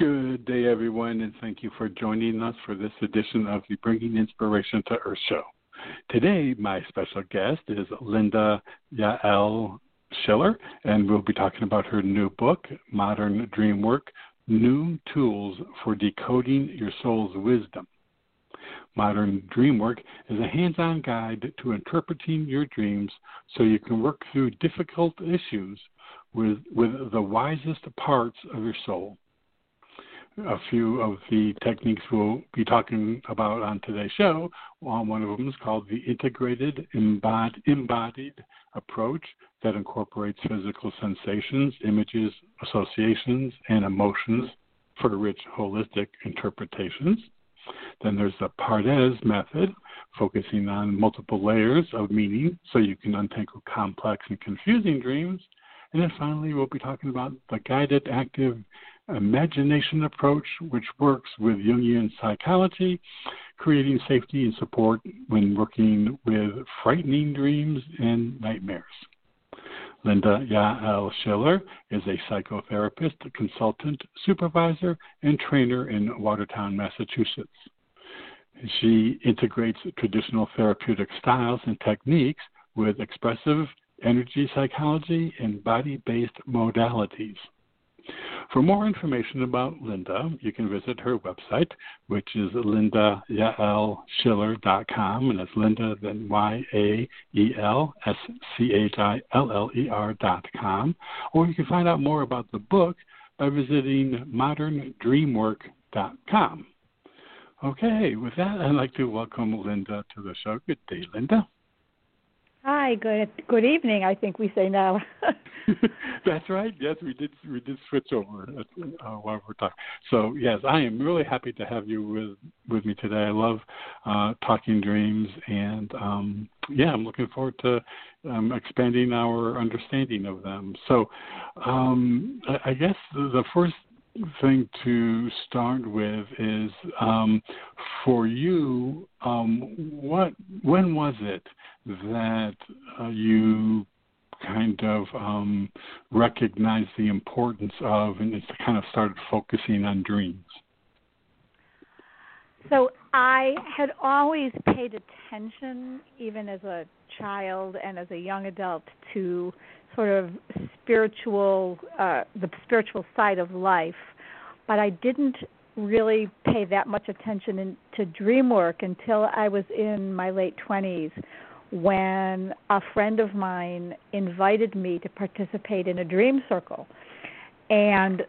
Good day, everyone, and thank you for joining us for this edition of the Bringing Inspiration to Earth show. Today, my special guest is Linda Yael Schiller, and we'll be talking about her new book, Modern Dream Work New Tools for Decoding Your Soul's Wisdom. Modern Dream Work is a hands on guide to interpreting your dreams so you can work through difficult issues with, with the wisest parts of your soul a few of the techniques we'll be talking about on today's show. one of them is called the integrated embodied approach that incorporates physical sensations, images, associations, and emotions for rich holistic interpretations. Then there's the Pardes method, focusing on multiple layers of meaning so you can untangle complex and confusing dreams. And then finally, we'll be talking about the guided active imagination approach, which works with Jungian psychology, creating safety and support when working with frightening dreams and nightmares. Linda Yael Schiller is a psychotherapist, consultant, supervisor, and trainer in Watertown, Massachusetts. She integrates traditional therapeutic styles and techniques with expressive energy psychology and body based modalities. For more information about Linda, you can visit her website, which is lindayaelschiller.com, and it's Linda, then Y A E L S C H I L L E R.com. Or you can find out more about the book by visiting moderndreamwork.com. Okay, with that, I'd like to welcome Linda to the show. Good day, Linda. Hi, good good evening. I think we say now. That's right. Yes, we did. We did switch over uh, while we're talking. So yes, I am really happy to have you with with me today. I love uh, talking dreams, and um, yeah, I'm looking forward to um, expanding our understanding of them. So um, I, I guess the, the first thing to start with is um, for you. Um, what when was it that uh, you kind of um, recognized the importance of and it's kind of started focusing on dreams? So I had always paid attention, even as a child and as a young adult, to sort of spiritual, uh, the spiritual side of life, but I didn't really pay that much attention in, to dream work until I was in my late 20s when a friend of mine invited me to participate in a dream circle. And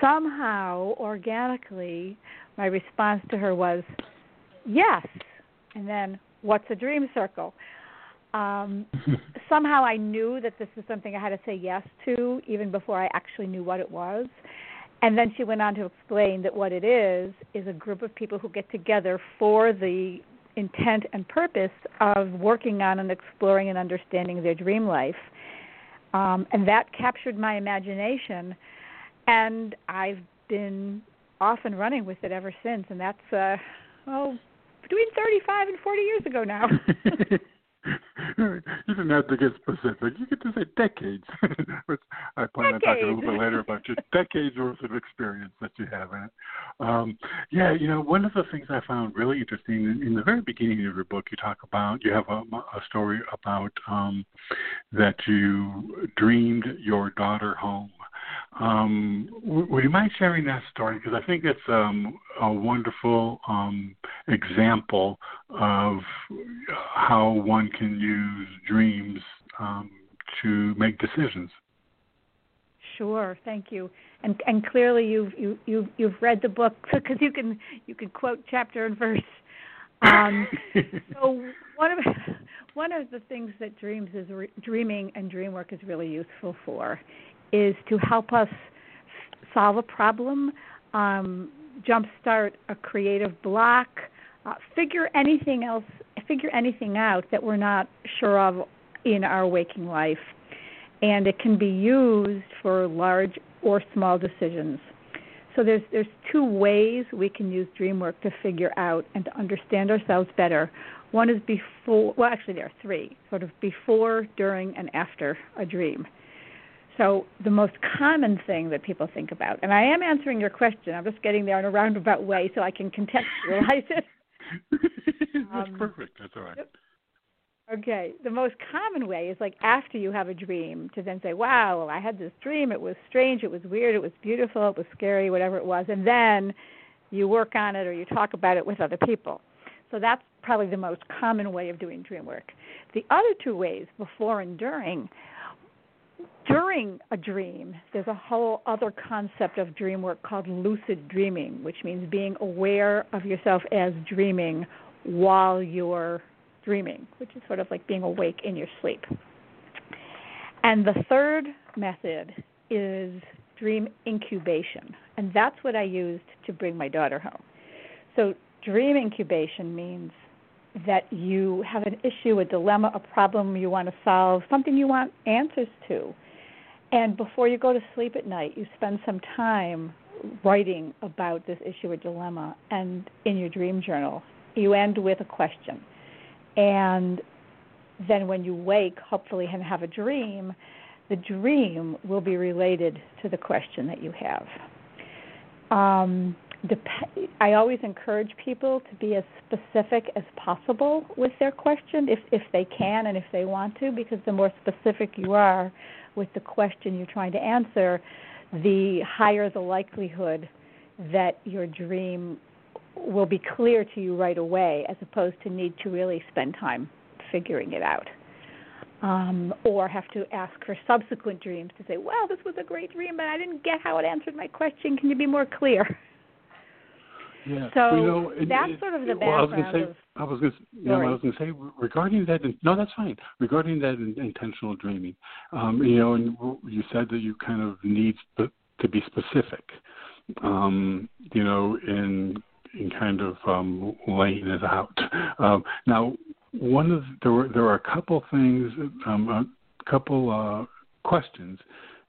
somehow, organically, my response to her was, yes. And then, what's a dream circle? Um, somehow I knew that this was something I had to say yes to, even before I actually knew what it was. And then she went on to explain that what it is is a group of people who get together for the intent and purpose of working on and exploring and understanding their dream life. Um, and that captured my imagination, and I've been off and running with it ever since. And that's uh, oh, between 35 and 40 years ago now. you didn't have to get specific. You could just say decades. Which I plan decades. on talking a little bit later about your decades worth of experience that you have in it. Um, yeah, you know, one of the things I found really interesting in, in the very beginning of your book, you talk about you have a, a story about um, that you dreamed your daughter home. Um, would you mind sharing that story? Because I think it's um, a wonderful um, example of how one can use dreams um, to make decisions. Sure, thank you. And and clearly you've you, you've you've read the book because you can you can quote chapter and verse. Um, so one of one of the things that dreams is re- dreaming and dream work is really useful for is to help us solve a problem, um, jumpstart a creative block, uh, figure anything else, figure anything out that we're not sure of in our waking life. And it can be used for large or small decisions. So there's there's two ways we can use dream work to figure out and to understand ourselves better. One is before well actually there are three, sort of before, during and after a dream. So the most common thing that people think about, and I am answering your question, I'm just getting there in a roundabout way so I can contextualize it. That's um, perfect. That's all right. Okay. The most common way is like after you have a dream to then say, "Wow, well, I had this dream. It was strange. It was weird. It was beautiful. It was scary. Whatever it was," and then you work on it or you talk about it with other people. So that's probably the most common way of doing dream work. The other two ways, before and during, during a dream, there's a whole other concept of dream work called lucid dreaming, which means being aware of yourself as dreaming while you're dreaming, which is sort of like being awake in your sleep. And the third method is dream incubation, and that's what I used to bring my daughter home. So, dream incubation means that you have an issue, a dilemma, a problem you want to solve, something you want answers to and before you go to sleep at night, you spend some time writing about this issue or dilemma. And in your dream journal, you end with a question. And then when you wake, hopefully, and have a dream, the dream will be related to the question that you have. Um, dep- I always encourage people to be as specific as possible with their question, if if they can and if they want to, because the more specific you are, with the question you're trying to answer, the higher the likelihood that your dream will be clear to you right away, as opposed to need to really spend time figuring it out. Um, or have to ask for subsequent dreams to say, well, this was a great dream, but I didn't get how it answered my question. Can you be more clear? Yeah. So you know, it, that's it, sort of the well, I was going to say, I was going to, you know, I was going to say regarding that. No, that's fine. Regarding that intentional dreaming, um, you know, and you said that you kind of need to be specific, um, you know, in in kind of um, laying it out. Um, now, one of there were there are a couple things, um, a couple uh, questions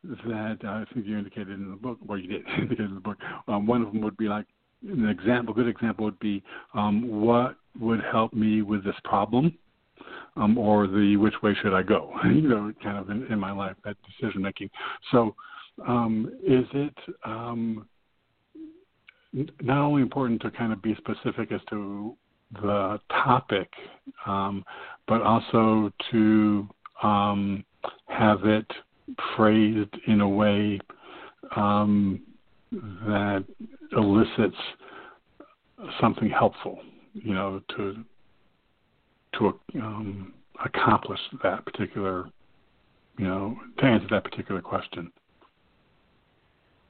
that I think you indicated in the book. Well, you did indicate in the book. Um, one of them would be like an example, good example would be um, what would help me with this problem, um, or the which way should I go? you know, kind of in, in my life, that decision making. So, um, is it um, not only important to kind of be specific as to the topic, um, but also to um, have it phrased in a way um, that elicits something helpful, you know, to to um, accomplish that particular, you know, to answer that particular question.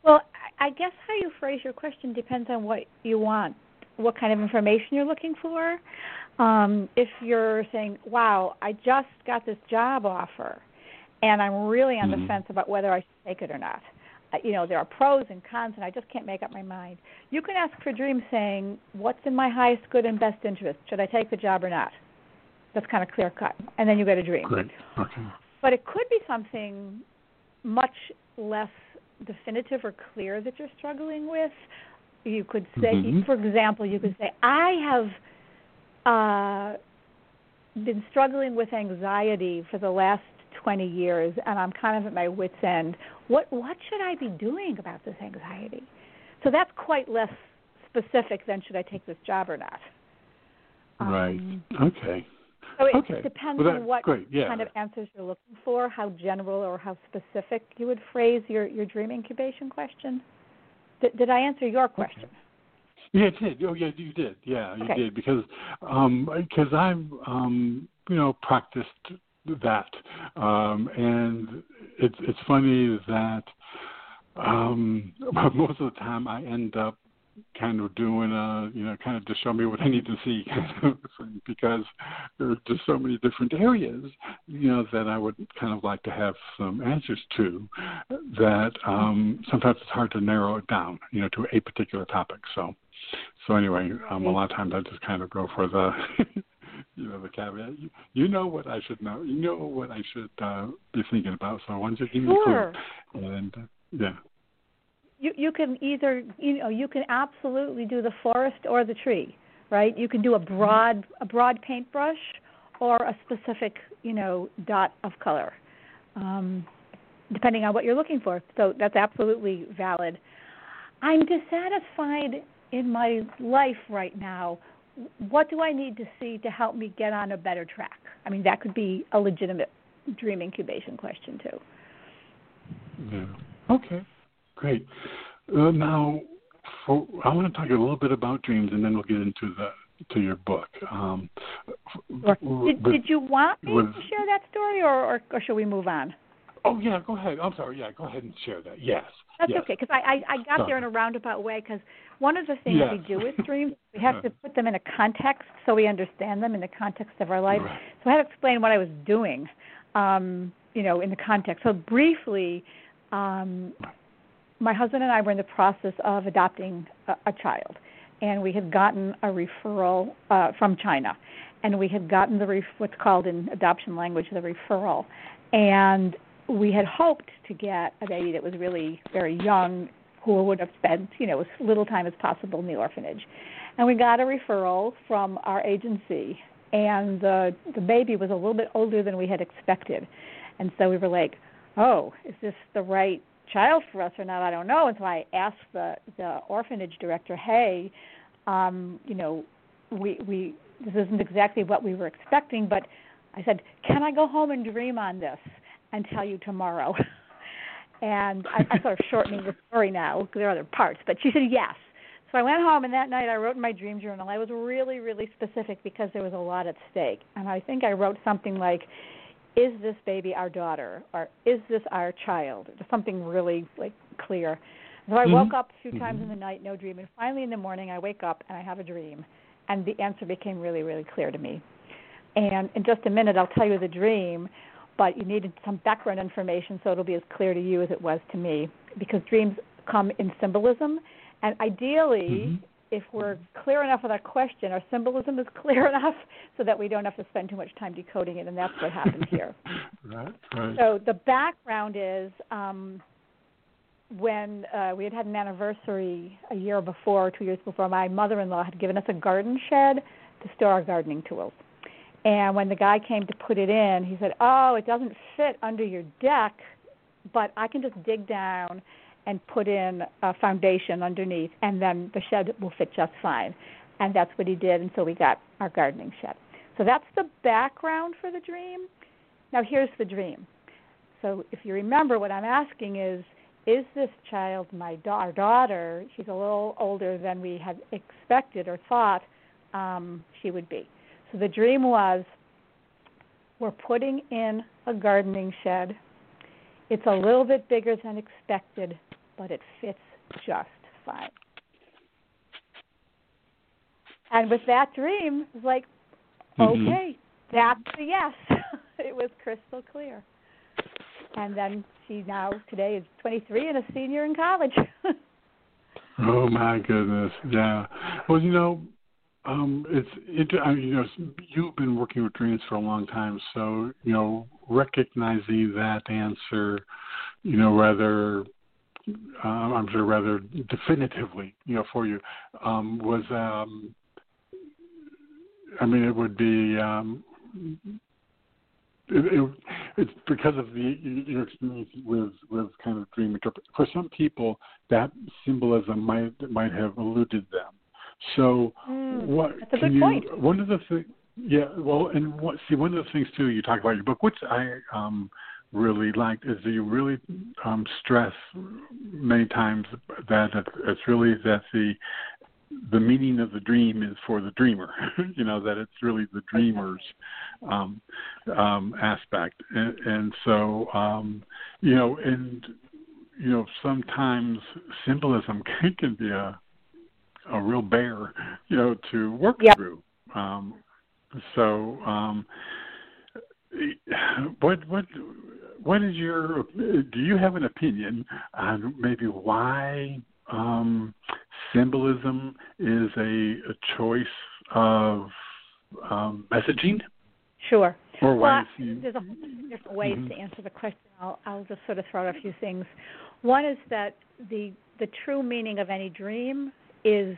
Well, I guess how you phrase your question depends on what you want, what kind of information you're looking for. Um, if you're saying, "Wow, I just got this job offer, and I'm really on mm-hmm. the fence about whether I should take it or not," you know there are pros and cons and i just can't make up my mind you can ask for dreams saying what's in my highest good and best interest should i take the job or not that's kind of clear cut and then you get a dream Great. Okay. but it could be something much less definitive or clear that you're struggling with you could say mm-hmm. for example you could say i have uh been struggling with anxiety for the last 20 years and I'm kind of at my wits end. What what should I be doing about this anxiety? So that's quite less specific than should I take this job or not. Right. Um, okay. So it okay. depends well, on what yeah. kind of answers you're looking for, how general or how specific you would phrase your, your dream incubation question. Did, did I answer your question? Okay. Yeah, it did. Oh, yeah, you did. Yeah, you okay. did because um, because I've um, you know practiced that. Um, and it's it's funny that um, most of the time I end up kind of doing a you know kind of to show me what I need to see because there are just so many different areas you know that I would kind of like to have some answers to that um sometimes it's hard to narrow it down you know to a particular topic so so anyway um a lot of times I just kind of go for the you of a caveat. You, you know what I should know. You know what I should uh, be thinking about. So why don't you give me sure. a clue? And uh, yeah. You you can either you know you can absolutely do the forest or the tree, right? You can do a broad a broad paintbrush or a specific you know dot of color, um, depending on what you're looking for. So that's absolutely valid. I'm dissatisfied in my life right now what do I need to see to help me get on a better track? I mean, that could be a legitimate dream incubation question too. Yeah. Okay. Great. Uh, now, for, I want to talk a little bit about dreams, and then we'll get into the to your book. Um, did, did you want me with, to share that story, or, or, or should we move on? Oh yeah, go ahead. I'm sorry. Yeah, go ahead and share that. Yes. That's yes. okay because I, I I got sorry. there in a roundabout way because one of the things we do with dreams we have to put them in a context so we understand them in the context of our life. Right. So I had to explain what I was doing, um, you know, in the context. So briefly, um, my husband and I were in the process of adopting a, a child, and we had gotten a referral uh, from China, and we had gotten the ref- what's called in adoption language the referral, and we had hoped to get a baby that was really very young who would have spent, you know, as little time as possible in the orphanage. And we got a referral from our agency and the the baby was a little bit older than we had expected. And so we were like, "Oh, is this the right child for us or not? I don't know." And so I asked the the orphanage director, "Hey, um, you know, we we this isn't exactly what we were expecting, but I said, "Can I go home and dream on this?" and tell you tomorrow. and I, I'm sort of shortening the story now because there are other parts, but she said yes. So I went home, and that night I wrote in my dream journal. I was really, really specific because there was a lot at stake. And I think I wrote something like, "Is this baby our daughter, or is this our child?" Something really like clear. So I mm-hmm. woke up a few mm-hmm. times in the night, no dream, and finally in the morning I wake up and I have a dream, and the answer became really, really clear to me. And in just a minute, I'll tell you the dream but you needed some background information so it'll be as clear to you as it was to me because dreams come in symbolism and ideally mm-hmm. if we're clear enough with our question our symbolism is clear enough so that we don't have to spend too much time decoding it and that's what happened here right, right. so the background is um, when uh, we had had an anniversary a year before, two years before, my mother-in-law had given us a garden shed to store our gardening tools. And when the guy came to put it in, he said, "Oh, it doesn't fit under your deck, but I can just dig down and put in a foundation underneath, and then the shed will fit just fine." And that's what he did, and so we got our gardening shed. So that's the background for the dream. Now here's the dream. So if you remember, what I'm asking is, is this child my da- daughter? She's a little older than we had expected or thought um, she would be. So the dream was we're putting in a gardening shed. It's a little bit bigger than expected, but it fits just fine. And with that dream, it was like, mm-hmm. okay, that's a yes. it was crystal clear. And then she now today is 23 and a senior in college. oh my goodness, yeah. Well, you know, um, it's it, I mean, you know you've been working with dreams for a long time, so you know recognizing that answer, you know rather uh, I'm sure rather definitively, you know, for you um, was um, I mean it would be um, it, it, it's because of the your experience with with kind of dream interpretation. For some people, that symbolism might might have eluded them so mm, what can good you, point. One of the things, yeah, well, and what see one of the things too you talk about in your book, which I um really liked, is that you really um stress many times that it's really that the the meaning of the dream is for the dreamer you know that it's really the dreamer's um um aspect and, and so um you know and you know sometimes symbolism can, can be a a real bear, you know, to work yep. through. Um, so, um, what what what is your? Do you have an opinion on maybe why um, symbolism is a, a choice of um, messaging? Sure. Or well, you... there's a whole different ways mm-hmm. to answer the question. I'll, I'll just sort of throw out a few things. One is that the the true meaning of any dream is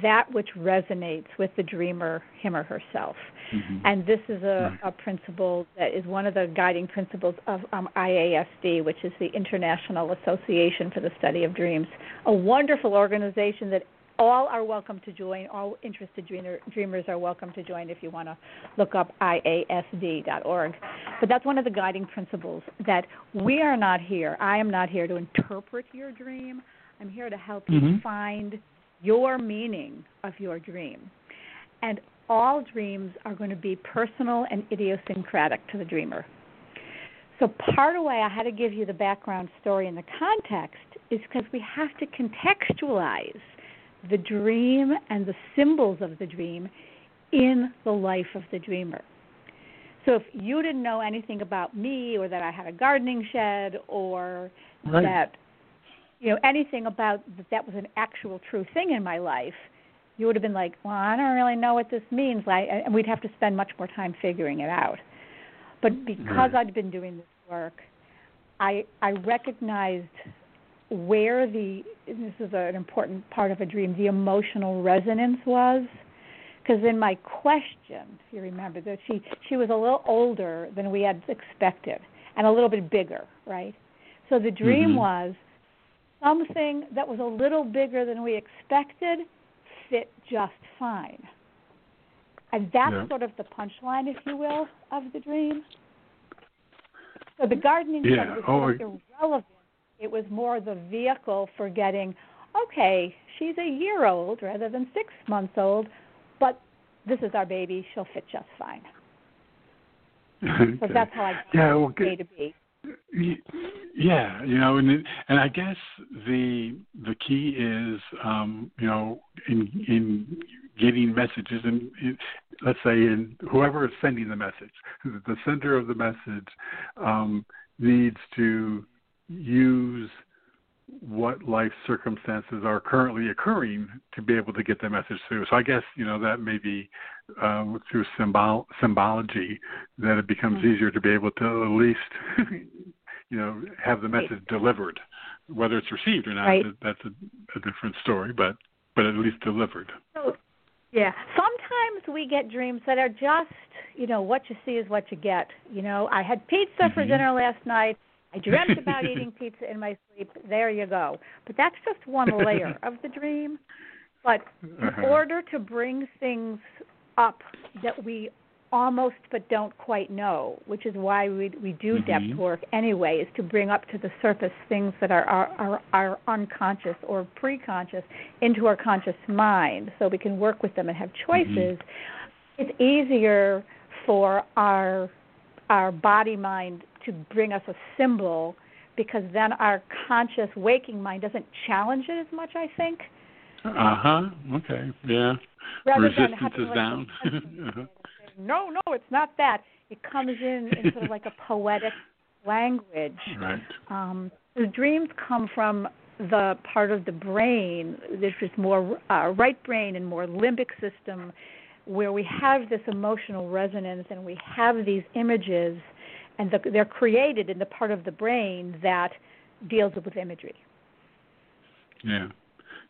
that which resonates with the dreamer, him or herself. Mm-hmm. And this is a, a, principle that is one of the guiding principles of um, IASD, which is the International Association for the Study of Dreams, a wonderful organization that all are welcome to join. All interested dreamer, dreamers are welcome to join if you want to look up iasd.org. But that's one of the guiding principles that we are not here. I am not here to interpret your dream. I'm here to help mm-hmm. you find your meaning of your dream. And all dreams are going to be personal and idiosyncratic to the dreamer. So, part of why I had to give you the background story and the context is because we have to contextualize the dream and the symbols of the dream in the life of the dreamer. So, if you didn't know anything about me or that I had a gardening shed or right. that you know anything about that that was an actual true thing in my life, you would have been like, "Well, I don't really know what this means," like, and we'd have to spend much more time figuring it out. But because I'd been doing this work, I I recognized where the this is an important part of a dream the emotional resonance was because in my question if you remember that she she was a little older than we had expected and a little bit bigger right so the dream mm-hmm. was something that was a little bigger than we expected fit just fine. And that's yeah. sort of the punchline, if you will, of the dream. So the gardening yeah. was oh, irrelevant. It was more the vehicle for getting, okay, she's a year old rather than six months old, but this is our baby. She'll fit just fine. Okay. So that's how I yeah, well, A to B. Yeah, you know, and and I guess the the key is, um, you know, in in getting messages, and let's say in whoever is sending the message, the sender of the message um, needs to use what life circumstances are currently occurring to be able to get the message through. So I guess you know that may be um, through symbol symbology that it becomes mm-hmm. easier to be able to at least you know have the message right. delivered, whether it's received or not. Right. That's a, a different story, but but at least delivered. So, yeah, sometimes we get dreams that are just you know what you see is what you get. You know, I had pizza mm-hmm. for dinner last night. I dreamt about eating pizza in my sleep. There you go. But that's just one layer of the dream. But in uh-huh. order to bring things up that we almost but don't quite know, which is why we we do mm-hmm. depth work anyway, is to bring up to the surface things that are are, are are unconscious or preconscious into our conscious mind, so we can work with them and have choices. Mm-hmm. It's easier for our our body mind to bring us a symbol because then our conscious waking mind doesn't challenge it as much. I think. Uh huh. Okay. Yeah. Rather Resistance is down. uh-huh no, no, it's not that. It comes in in sort of like a poetic language. Right. Um, the dreams come from the part of the brain, which is more uh, right brain and more limbic system, where we have this emotional resonance and we have these images, and the, they're created in the part of the brain that deals with imagery. Yeah.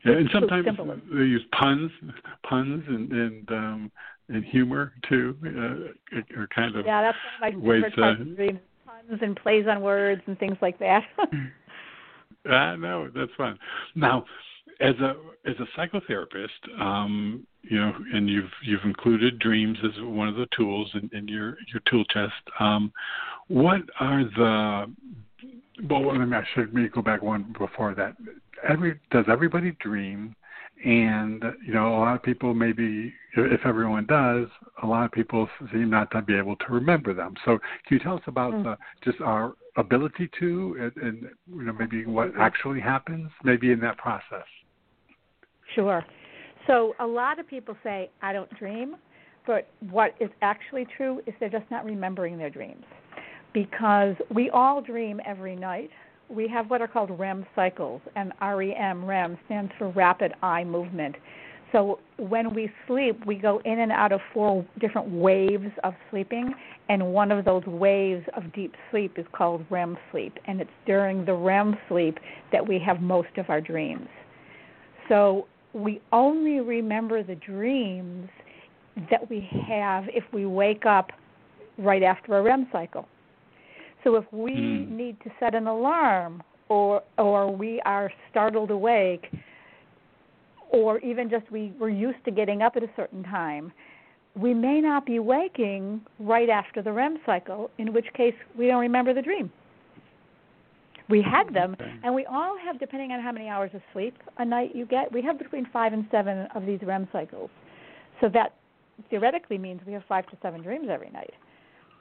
Yeah, and sometimes they use puns, puns, and and um, and humor too, uh, are kind of yeah. That's one of my favorite parts of puns and plays on words and things like that. I know that's fun. Now, as a as a psychotherapist, um, you know, and you've you've included dreams as one of the tools in, in your your tool chest. Um, what are the well, let me I should maybe go back one before that. Every does everybody dream? And you know, a lot of people maybe, if everyone does, a lot of people seem not to be able to remember them. So, can you tell us about mm. just our ability to, and, and you know, maybe what actually happens, maybe in that process? Sure. So, a lot of people say, "I don't dream," but what is actually true is they're just not remembering their dreams, because we all dream every night we have what are called REM cycles, and REM, REM stands for rapid eye movement. So when we sleep, we go in and out of four different waves of sleeping, and one of those waves of deep sleep is called REM sleep, and it's during the REM sleep that we have most of our dreams. So we only remember the dreams that we have if we wake up right after a REM cycle. So if we mm. need to set an alarm or or we are startled awake or even just we we're used to getting up at a certain time, we may not be waking right after the REM cycle, in which case we don't remember the dream. We had them, and we all have, depending on how many hours of sleep a night you get, we have between five and seven of these REM cycles. So that theoretically means we have five to seven dreams every night.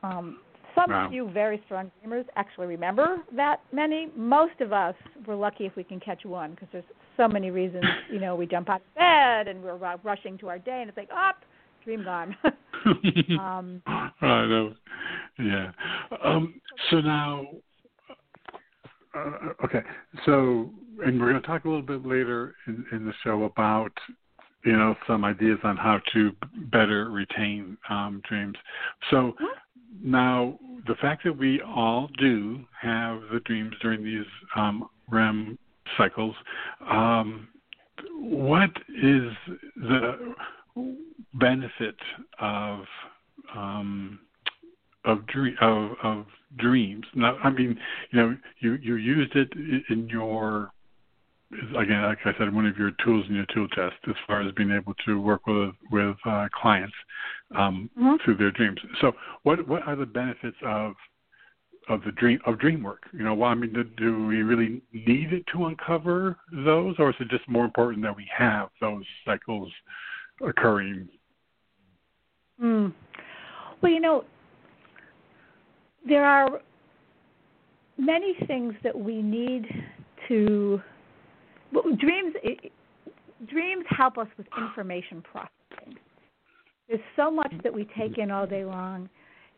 Um, some wow. few very strong dreamers actually remember that many. Most of us, we're lucky if we can catch one because there's so many reasons. You know, we jump out of bed and we're rushing to our day, and it's like, up, oh, dream gone. um, I know. Yeah. Um, so now, uh, okay. So, and we're going to talk a little bit later in, in the show about you know some ideas on how to better retain um, dreams. So now the fact that we all do have the dreams during these um, REM cycles, um, what is the benefit of um, of, dream, of of dreams? Now, I mean, you know, you you used it in your again, like I said, one of your tools in your tool chest as far as being able to work with with uh, clients um, mm-hmm. through their dreams. So, what what are the benefits of of the dream of dream work? You know, well, I mean, do, do we really need it to uncover those, or is it just more important that we have those cycles occurring? Mm. Well, you know, there are many things that we need to dreams dreams help us with information processing. There's so much that we take in all day long,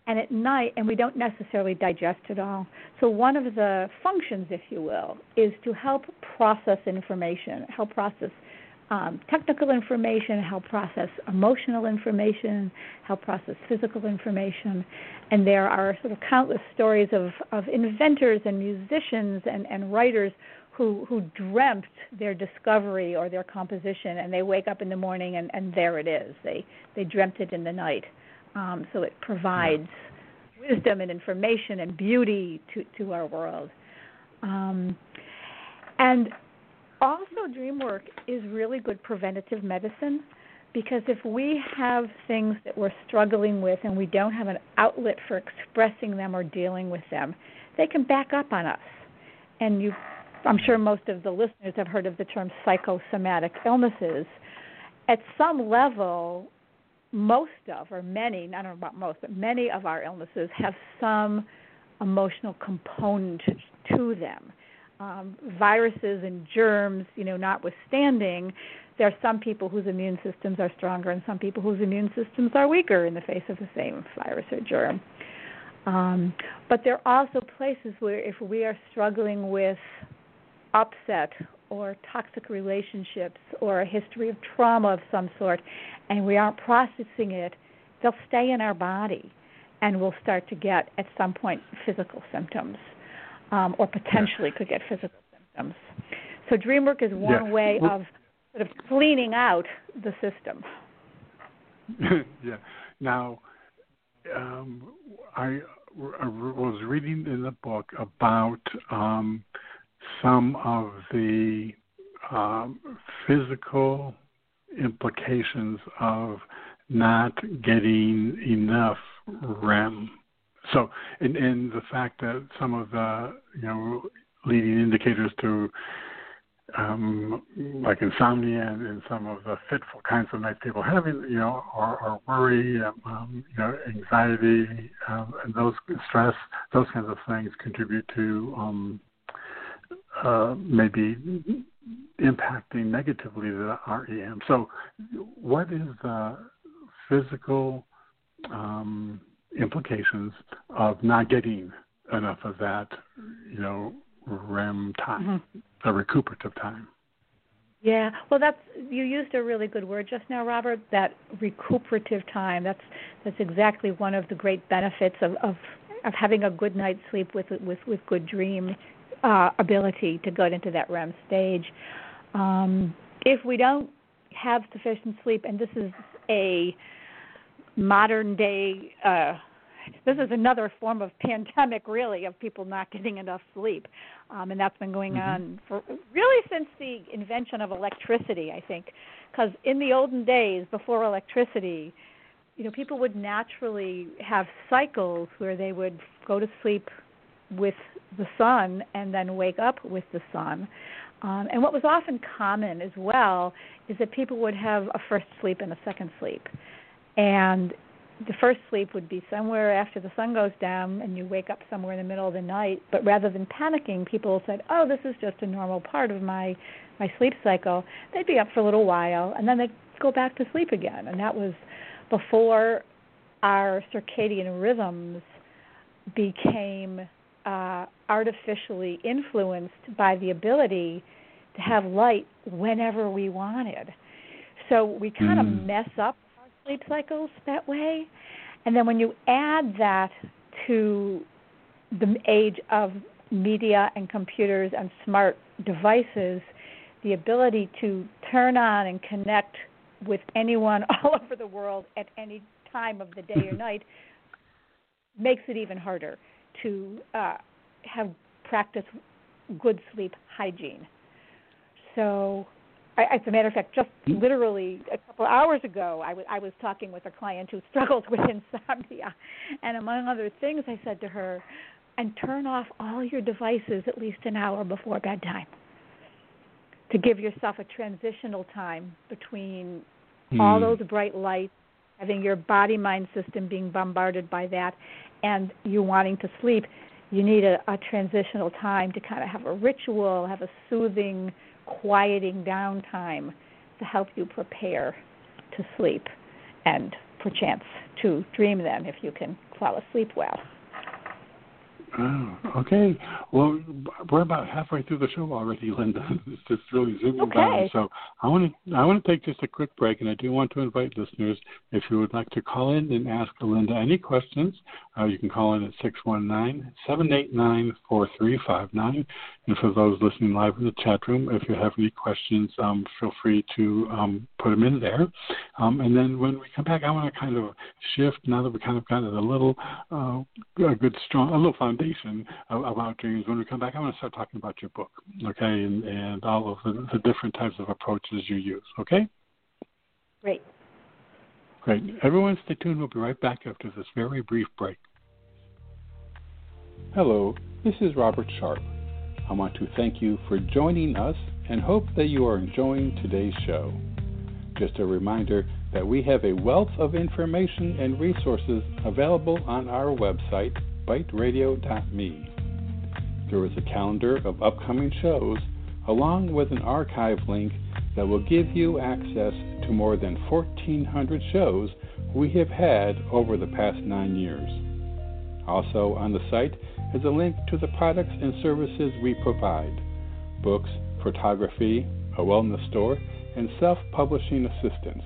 and at night, and we don't necessarily digest it all. So one of the functions, if you will, is to help process information, help process um, technical information, help process emotional information, help process physical information. And there are sort of countless stories of, of inventors and musicians and, and writers who who dreamt their discovery or their composition and they wake up in the morning and and there it is. They they dreamt it in the night. Um, so it provides wisdom and information and beauty to to our world. Um, and also dream work is really good preventative medicine because if we have things that we're struggling with and we don't have an outlet for expressing them or dealing with them they can back up on us and you I'm sure most of the listeners have heard of the term psychosomatic illnesses. At some level, most of, or many, I don't know about most, but many of our illnesses have some emotional component to them. Um, viruses and germs, you know, notwithstanding, there are some people whose immune systems are stronger and some people whose immune systems are weaker in the face of the same virus or germ. Um, but there are also places where if we are struggling with upset or toxic relationships or a history of trauma of some sort and we aren't processing it, they'll stay in our body and we'll start to get at some point physical symptoms um, or potentially could get physical symptoms. So dream work is one yeah. way well, of sort of cleaning out the system. yeah. Now, um, I, I was reading in the book about um, some of the um, physical implications of not getting enough REM. So, and, and the fact that some of the you know leading indicators to um, like insomnia and, and some of the fitful kinds of nights people having, you know, or worry, um, you know, anxiety, um, and those stress, those kinds of things contribute to um, uh, maybe impacting negatively the REM. So, what is the physical um, implications of not getting enough of that, you know, REM time, mm-hmm. a recuperative time? Yeah, well, that's you used a really good word just now, Robert. That recuperative time. That's that's exactly one of the great benefits of of, of having a good night's sleep with with with good dream uh, ability to go into that REM stage. Um, if we don't have sufficient sleep, and this is a modern day uh, this is another form of pandemic, really, of people not getting enough sleep, um, and that's been going mm-hmm. on for really since the invention of electricity, I think. Because in the olden days, before electricity, you know, people would naturally have cycles where they would go to sleep with the sun and then wake up with the sun. Um, and what was often common as well is that people would have a first sleep and a second sleep. And the first sleep would be somewhere after the sun goes down and you wake up somewhere in the middle of the night. But rather than panicking people said oh this is just a normal part of my my sleep cycle they'd be up for a little while and then they'd go back to sleep again. And that was before our circadian rhythms became uh, artificially influenced by the ability to have light whenever we wanted. So we kind of mm. mess up sleep cycles that way. And then when you add that to the age of media and computers and smart devices, the ability to turn on and connect with anyone all over the world at any time of the day or night makes it even harder to uh, have practice good sleep hygiene. So I, as a matter of fact, just hmm? literally a couple hours ago, I, w- I was talking with a client who struggles with insomnia, and among other things, I said to her, "And turn off all your devices at least an hour before bedtime, to give yourself a transitional time between mm. all those bright lights, having your body-mind system being bombarded by that, and you wanting to sleep. You need a, a transitional time to kind of have a ritual, have a soothing." Quieting down time to help you prepare to sleep and perchance to dream then if you can fall asleep well. Oh, okay. Well, we're about halfway through the show already, Linda. It's just really zooming okay. down. So I want to I want to take just a quick break, and I do want to invite listeners if you would like to call in and ask Linda any questions. Uh, you can call in at six one nine seven eight nine four three five nine. And for those listening live in the chat room, if you have any questions, um, feel free to um, put them in there. Um, and then when we come back, I want to kind of shift now that we kind of got a little uh, a good strong a little foundation about dreams. When we come back, I want to start talking about your book, okay, and, and all of the, the different types of approaches you use. Okay. Great. Great. Everyone, stay tuned. We'll be right back after this very brief break. Hello, this is Robert Sharpe. I want to thank you for joining us and hope that you are enjoying today's show. Just a reminder that we have a wealth of information and resources available on our website, biteradio.me. There is a calendar of upcoming shows along with an archive link that will give you access to more than 1,400 shows we have had over the past nine years. Also on the site is a link to the products and services we provide books, photography, a wellness store, and self publishing assistance.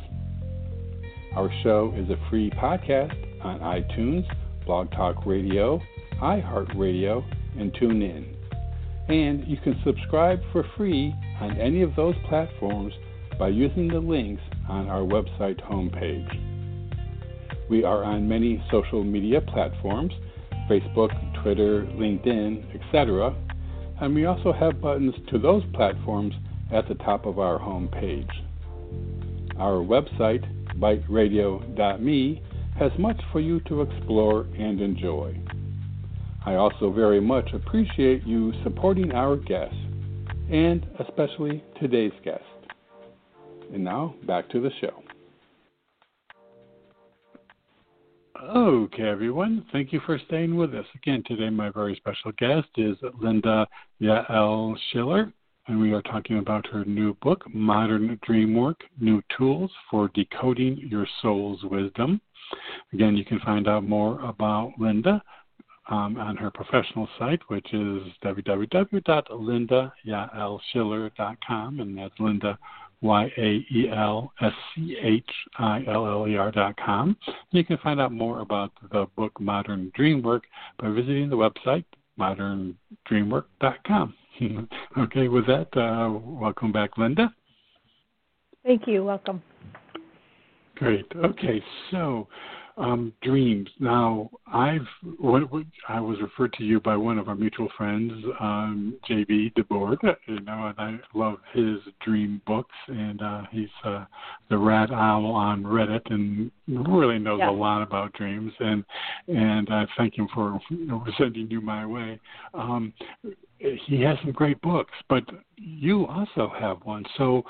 Our show is a free podcast on iTunes, Blog Talk Radio, iHeartRadio, and TuneIn. And you can subscribe for free on any of those platforms by using the links on our website homepage. We are on many social media platforms Facebook, Twitter, LinkedIn, etc. And we also have buttons to those platforms at the top of our homepage. Our website, biteradio.me, has much for you to explore and enjoy. I also very much appreciate you supporting our guests, and especially today's guest. And now, back to the show. Okay, everyone. Thank you for staying with us. Again, today my very special guest is Linda Yael Schiller, and we are talking about her new book, Modern Dreamwork New Tools for Decoding Your Soul's Wisdom. Again, you can find out more about Linda um, on her professional site, which is www.lindayaelschiller.com, and that's Linda Y A E L S C H I L L E R dot com. You can find out more about the book Modern Dreamwork by visiting the website moderndreamwork.com. okay, with that, uh, welcome back, Linda. Thank you. Welcome. Great. Okay, so um, dreams. Now, I've I was referred to you by one of our mutual friends, um, JB DeBord. You know, and I love his dream books, and uh, he's uh, the RadOwl on Reddit, and really knows a lot about dreams. And and I thank him for you know, sending you my way. Um, he has some great books, but you also have one. So,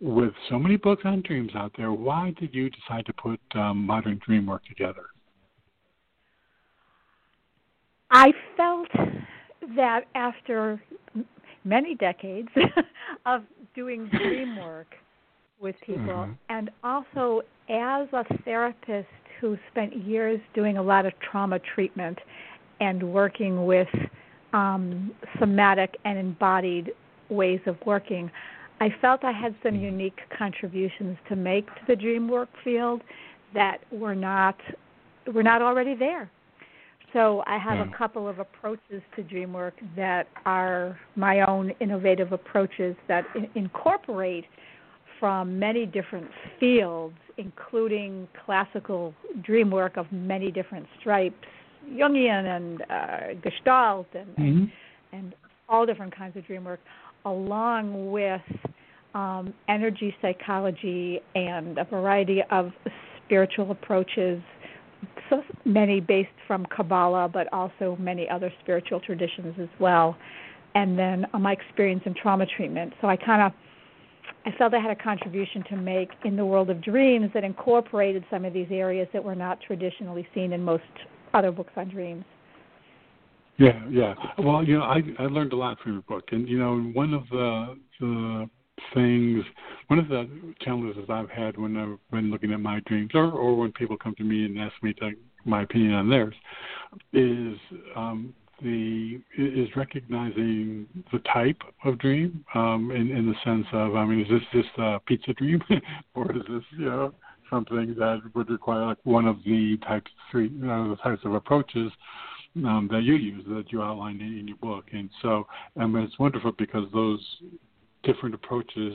with so many books on dreams out there, why did you decide to put um, Modern Dreamwork together? I felt that after many decades of doing dream work with people, mm-hmm. and also as a therapist who spent years doing a lot of trauma treatment and working with um, somatic and embodied ways of working, I felt I had some unique contributions to make to the dream work field that were not were not already there. So I have a couple of approaches to dream work that are my own innovative approaches that in- incorporate from many different fields, including classical dream work of many different stripes, Jungian and uh, Gestalt, and, mm-hmm. and and all different kinds of dream work, along with um, energy psychology and a variety of spiritual approaches, so many based from Kabbalah, but also many other spiritual traditions as well. And then uh, my experience in trauma treatment. So I kind of I felt I had a contribution to make in the world of dreams that incorporated some of these areas that were not traditionally seen in most other books on dreams. Yeah, yeah. Well, you know, I I learned a lot from your book, and you know, one of the the things, one of the challenges I've had when I've been looking at my dreams, or or when people come to me and ask me to my opinion on theirs, is um, the is recognizing the type of dream um, in in the sense of I mean, is this just a pizza dream, or is this you know something that would require like one of the types three you know, the types of approaches um, that you use that you outlined in, in your book. And so, and it's wonderful because those different approaches,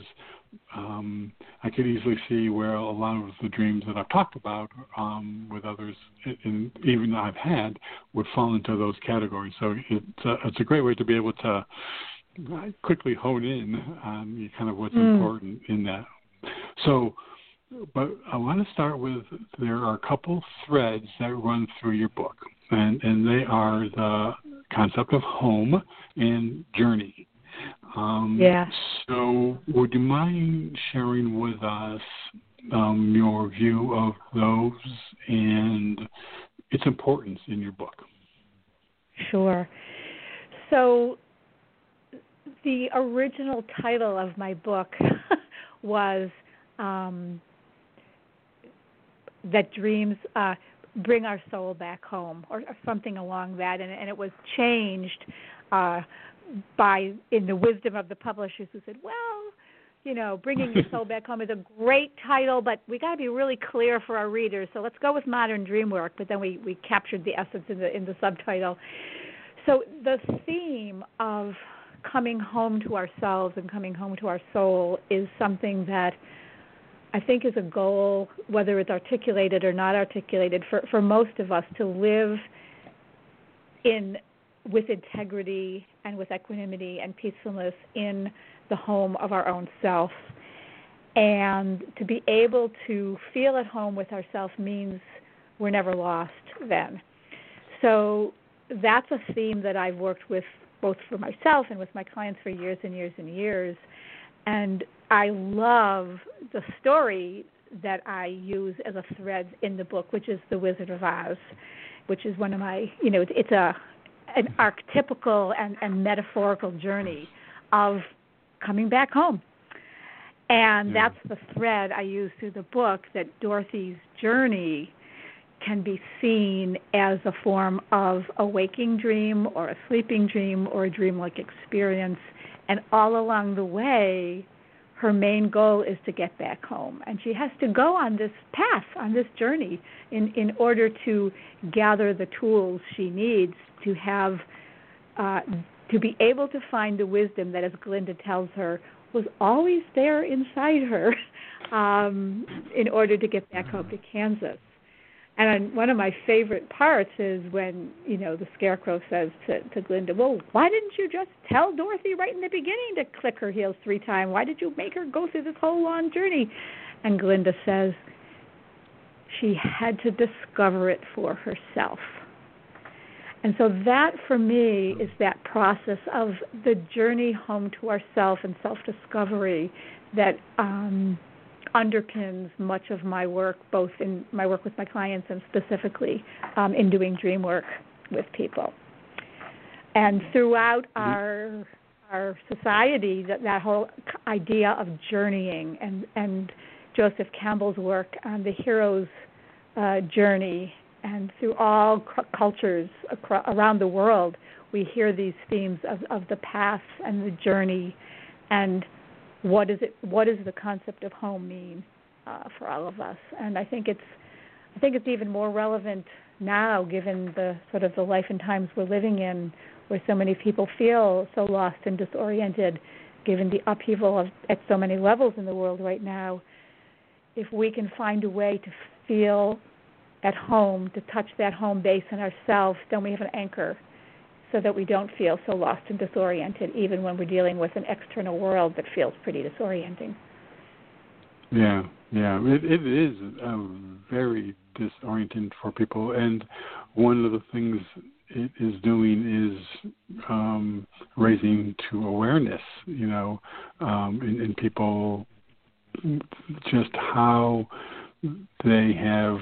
um, I could easily see where a lot of the dreams that I've talked about um, with others, and even I've had, would fall into those categories. So it's a, it's a great way to be able to quickly hone in on kind of what's mm. important in that. So, but I want to start with there are a couple threads that run through your book and, and they are the concept of home and journey. Um, yeah. So, would you mind sharing with us um, your view of those and its importance in your book? Sure. So, the original title of my book was um, that dreams uh, bring our soul back home or, something along that and, and it was changed uh, by in the wisdom of the publishers who said well you know bringing your soul back home is a great title but we got to be really clear for our readers so let's go with modern dream work but then we we captured the essence in the in the subtitle. So the theme of coming home to ourselves and coming home to our soul is something that I think is a goal, whether it's articulated or not articulated, for, for most of us to live in with integrity and with equanimity and peacefulness in the home of our own self. And to be able to feel at home with ourselves means we're never lost then. So that's a theme that I've worked with both for myself and with my clients for years and years and years. And I love the story that I use as a thread in the book, which is The Wizard of Oz, which is one of my, you know, it's a an archetypical and, and metaphorical journey of coming back home. And yeah. that's the thread I use through the book that Dorothy's journey can be seen as a form of a waking dream or a sleeping dream or a dreamlike experience. And all along the way, her main goal is to get back home and she has to go on this path on this journey in in order to gather the tools she needs to have uh, to be able to find the wisdom that as Glinda tells her was always there inside her um, in order to get back home to Kansas. And one of my favorite parts is when you know the scarecrow says to, to Glinda, "Well, why didn't you just tell Dorothy right in the beginning to click her heels three times? Why did you make her go through this whole long journey?" And Glinda says, "She had to discover it for herself." And so that for me is that process of the journey home to ourself and self-discovery that um, underpins much of my work, both in my work with my clients and specifically um, in doing dream work with people. And throughout mm-hmm. our our society, that that whole idea of journeying and and Joseph Campbell's work on the hero's uh, journey, and through all c- cultures across, around the world, we hear these themes of, of the path and the journey, and what is it what does the concept of home mean uh, for all of us? And i think it's i think it's even more relevant now given the sort of the life and times we're living in where so many people feel so lost and disoriented given the upheaval of, at so many levels in the world right now. If we can find a way to feel at home to touch that home base in ourselves then we have an anchor so that we don't feel so lost and disoriented, even when we're dealing with an external world that feels pretty disorienting. Yeah, yeah, it, it is um, very disorienting for people, and one of the things it is doing is um, raising to awareness, you know, um, in, in people just how they have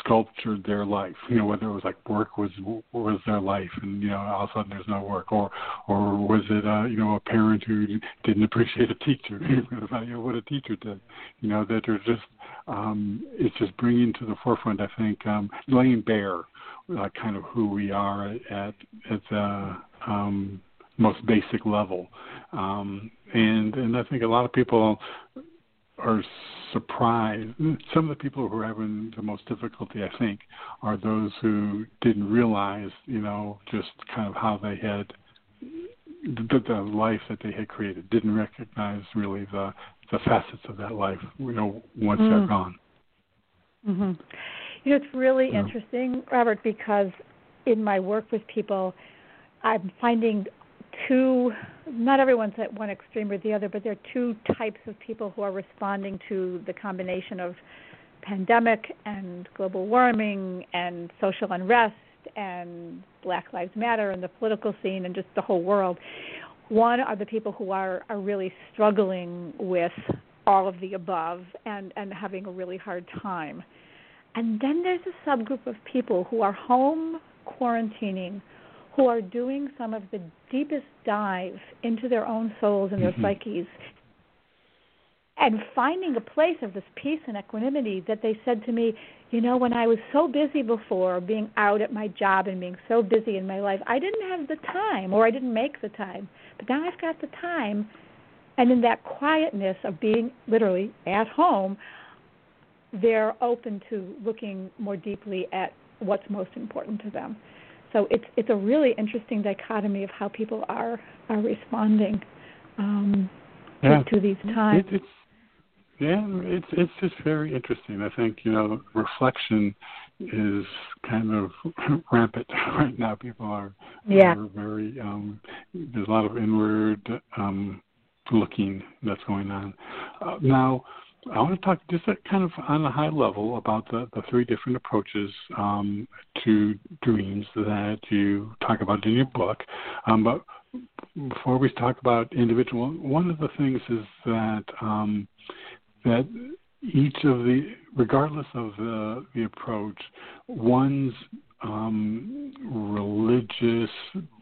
sculptured their life. You know, whether it was like work was was their life, and you know, all of a sudden there's no work, or or was it uh, you know a parent who didn't appreciate a teacher, you know, what a teacher did. You know, that they're just um, it's just bringing to the forefront. I think um, laying bare uh, kind of who we are at at the um, most basic level, um, and and I think a lot of people are surprised. Some of the people who are having the most difficulty, I think, are those who didn't realize, you know, just kind of how they had the, the life that they had created. Didn't recognize really the the facets of that life, you know, once mm. they're gone. Mm-hmm. You know, it's really yeah. interesting, Robert, because in my work with people, I'm finding two not everyone's at one extreme or the other but there are two types of people who are responding to the combination of pandemic and global warming and social unrest and black lives matter and the political scene and just the whole world. One are the people who are are really struggling with all of the above and and having a really hard time. And then there's a subgroup of people who are home quarantining who are doing some of the deepest dive into their own souls and their mm-hmm. psyches and finding a place of this peace and equanimity that they said to me, you know, when I was so busy before being out at my job and being so busy in my life, I didn't have the time or I didn't make the time. But now I've got the time. And in that quietness of being literally at home, they're open to looking more deeply at what's most important to them. So it's it's a really interesting dichotomy of how people are are responding um, yeah. to, to, these times. It, it's, yeah, it's it's just very interesting. I think you know reflection is kind of rampant right now. People are, yeah. are very um, there's a lot of inward um, looking that's going on uh, now. I want to talk just kind of on a high level about the, the three different approaches um, to dreams that you talk about in your book. Um, but before we talk about individual, one of the things is that um, that each of the, regardless of the, the approach, one's um, religious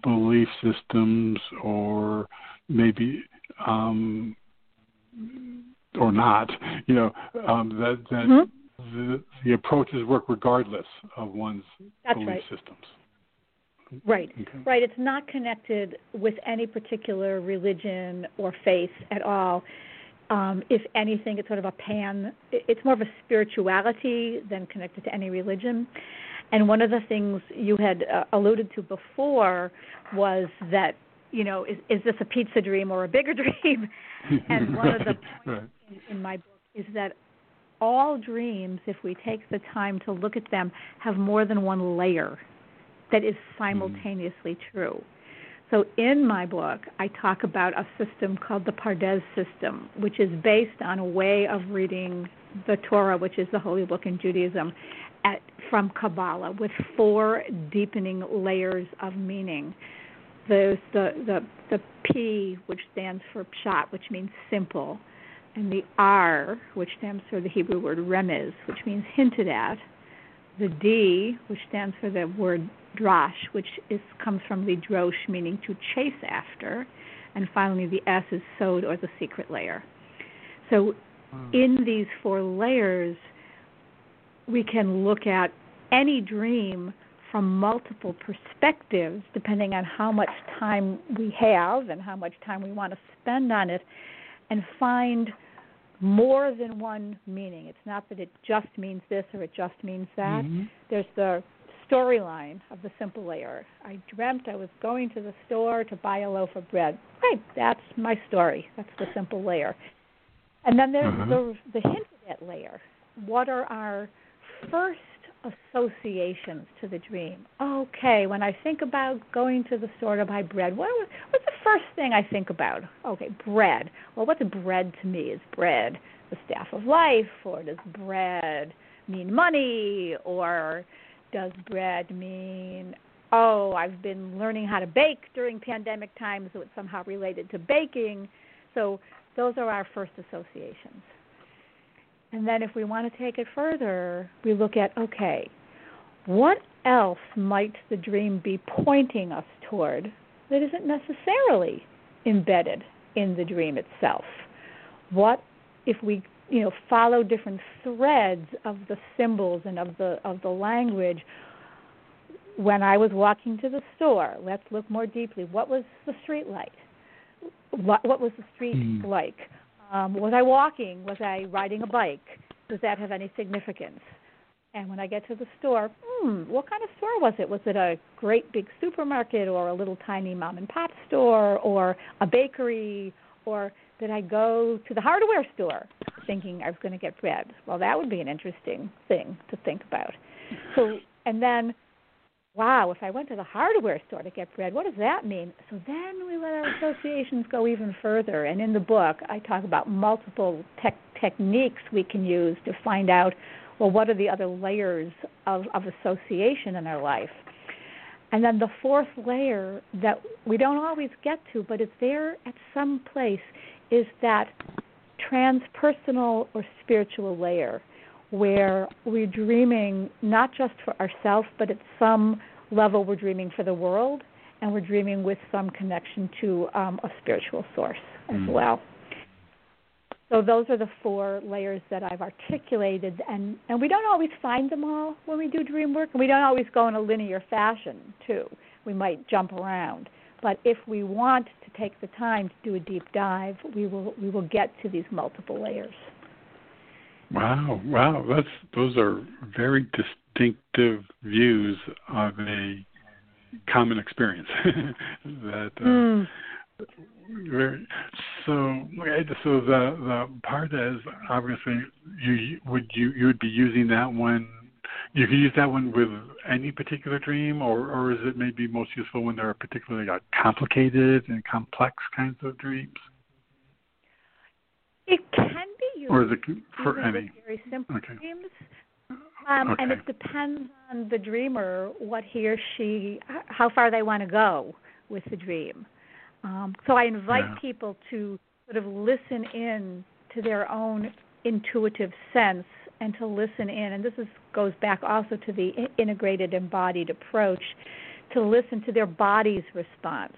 belief systems or maybe um, or not, you know, um, that that mm-hmm. the, the approaches work regardless of one's That's belief right. systems. Right, okay. right. It's not connected with any particular religion or faith at all. Um, if anything, it's sort of a pan. It's more of a spirituality than connected to any religion. And one of the things you had uh, alluded to before was that you know is is this a pizza dream or a bigger dream? and one right, of the right. points in, in my book is that all dreams, if we take the time to look at them, have more than one layer that is simultaneously mm. true. So in my book, I talk about a system called the Pardes system, which is based on a way of reading the Torah, which is the holy book in Judaism, at, from Kabbalah, with four deepening layers of meaning. There's the, the, the P, which stands for Pshat, which means simple, and the R, which stands for the Hebrew word remez, which means hinted at, the D, which stands for the word drash, which is, comes from the drosh, meaning to chase after, and finally the S is sod, or the secret layer. So, hmm. in these four layers, we can look at any dream from multiple perspectives, depending on how much time we have and how much time we want to spend on it, and find more than one meaning. It's not that it just means this or it just means that. Mm-hmm. There's the storyline of the simple layer. I dreamt I was going to the store to buy a loaf of bread. Right, that's my story. That's the simple layer. And then there's mm-hmm. the the hinted at layer. What are our first associations to the dream? Okay, when I think about going to the store to buy bread, what what's the first thing I think about? Okay, bread. Well, what's bread to me? Is bread the staff of life, or does bread mean money, or does bread mean oh i've been learning how to bake during pandemic times so it's somehow related to baking so those are our first associations and then if we want to take it further we look at okay what else might the dream be pointing us toward that isn't necessarily embedded in the dream itself? What if we you know follow different threads of the symbols and of the of the language? When i was walking to the store let's look more deeply. What was the street light what what was the street mm. like um, was i walking? Was i riding a bike? Does that have any significance? And when i get to the store hmm what kind of store was it? Was it a great big supermarket or a little tiny mom and pop store or a bakery? Or did I go to the hardware store thinking I was going to get bread? Well, that would be an interesting thing to think about. So, and then, wow, if I went to the hardware store to get bread, what does that mean? So then we let our associations go even further. And in the book, I talk about multiple tech techniques we can use to find out, well, what are the other layers of, of association in our life? And then the fourth layer that we don't always get to, but it's there at some place, is that transpersonal or spiritual layer where we're dreaming not just for ourselves, but at some level we're dreaming for the world and we're dreaming with some connection to um, a spiritual source as mm. well. So those are the four layers that I've articulated, and and we don't always find them all when we do dream work, and we don't always go in a linear fashion too. We might jump around, but if we want to take the time to do a deep dive, we will we will get to these multiple layers. Wow, wow, that's those are very distinctive views of a common experience. that uh, mm. very so so the the Pardes obviously you would you you would be using that one you can use that one with any particular dream, or, or is it maybe most useful when there are particularly uh, complicated and complex kinds of dreams? It can be. Or is it for any? Very simple okay. dreams. Um, okay. And it depends on the dreamer what he or she, how far they want to go with the dream. Um, so I invite yeah. people to sort of listen in to their own intuitive sense and to listen in. And this is, goes back also to the integrated embodied approach to listen to their body's response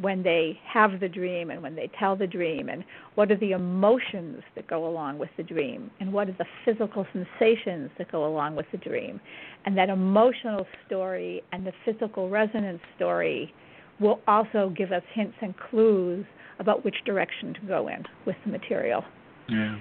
when they have the dream and when they tell the dream and what are the emotions that go along with the dream and what are the physical sensations that go along with the dream. And that emotional story and the physical resonance story will also give us hints and clues about which direction to go in with the material. Yeah,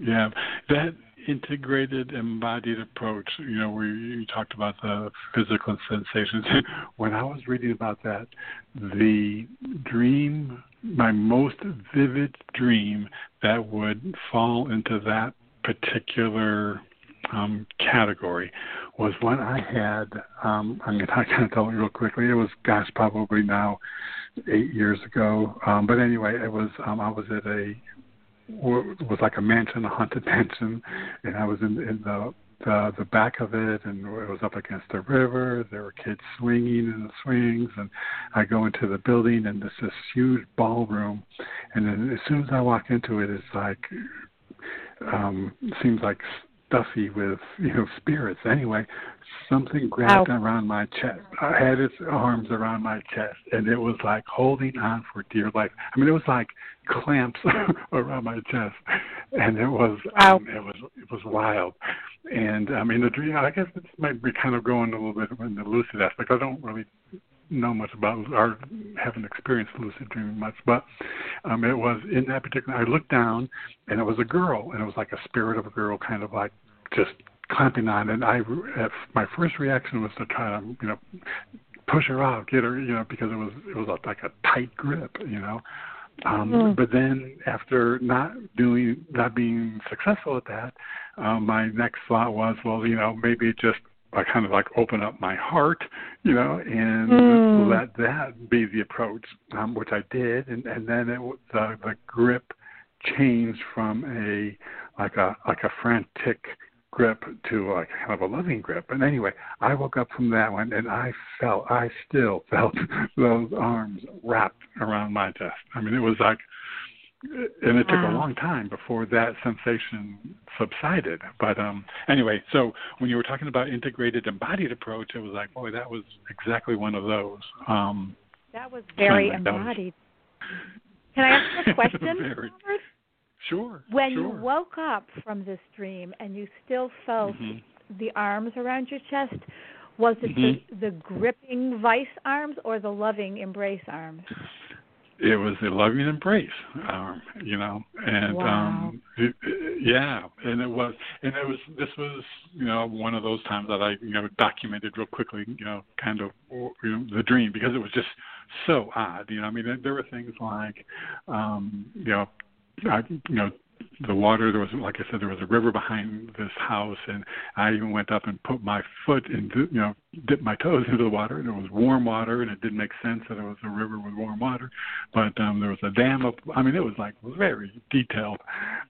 yeah. That integrated embodied approach, you know, where you talked about the physical sensations. when I was reading about that, the dream, my most vivid dream that would fall into that particular um, category was when I had, um, I'm going to tell it real quickly. It was, gosh, probably now eight years ago. Um, but anyway, it was, um, I was at a was like a mansion, a haunted mansion, and I was in, in the the the back of it, and it was up against the river. There were kids swinging in the swings, and I go into the building, and there's this huge ballroom, and then as soon as I walk into it, it's like um seems like stuffy with you know spirits. Anyway, something grabbed Ow. around my chest. I had its arms around my chest, and it was like holding on for dear life. I mean, it was like clamps around my chest, and it was um, it was it was wild. And I mean, the dream. I guess this might be kind of going a little bit in the lucid aspect. I don't really know much about or haven't experienced lucid dreaming much, but um, it was in that particular. I looked down, and it was a girl, and it was like a spirit of a girl, kind of like just clamping on. And I, my first reaction was to try to, you know, push her out, get her, you know, because it was it was like a tight grip, you know. Um, mm. But then after not doing, not being successful at that, um, my next thought was, well, you know, maybe just I kind of like open up my heart, you know, and mm. let that be the approach, um, which I did, and and then it the the grip changed from a like a like a frantic grip to like kind of a loving grip. And anyway, I woke up from that one and I felt I still felt those arms wrapped around my chest. I mean, it was like and it took a long time before that sensation subsided. But um anyway, so when you were talking about integrated embodied approach, it was like, boy, that was exactly one of those. Um That was very anyway, embodied. Was... Can I ask a question, very... Sure. When sure. you woke up from this dream and you still felt mm-hmm. the arms around your chest, was it mm-hmm. the, the gripping vice arms or the loving embrace arms? It was a loving embrace um you know and wow. um it, it, yeah and it was and it was this was you know one of those times that i you know documented real quickly you know kind of you know the dream because it was just so odd you know i mean there were things like um you know I, you know the water there was like i said there was a river behind this house and i even went up and put my foot into you know dipped my toes into the water and it was warm water and it didn't make sense that it was a river with warm water but um there was a dam up i mean it was like very detailed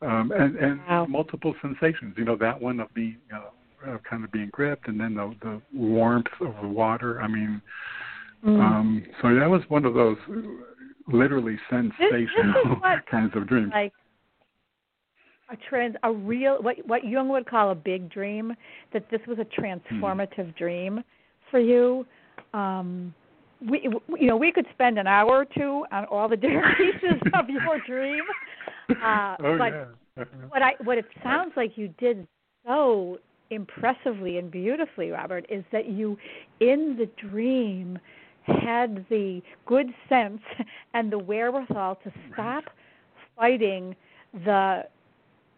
um and and wow. multiple sensations you know that one of being you know of kind of being gripped and then the the warmth of the water i mean mm. um so that was one of those literally sensational kinds of dreams like a trans a real what what Jung would call a big dream that this was a transformative mm. dream for you um we you know we could spend an hour or two on all the different pieces of your dream uh oh, but yeah. Uh-huh. what i what it sounds like you did so impressively and beautifully robert is that you in the dream had the good sense and the wherewithal to stop fighting the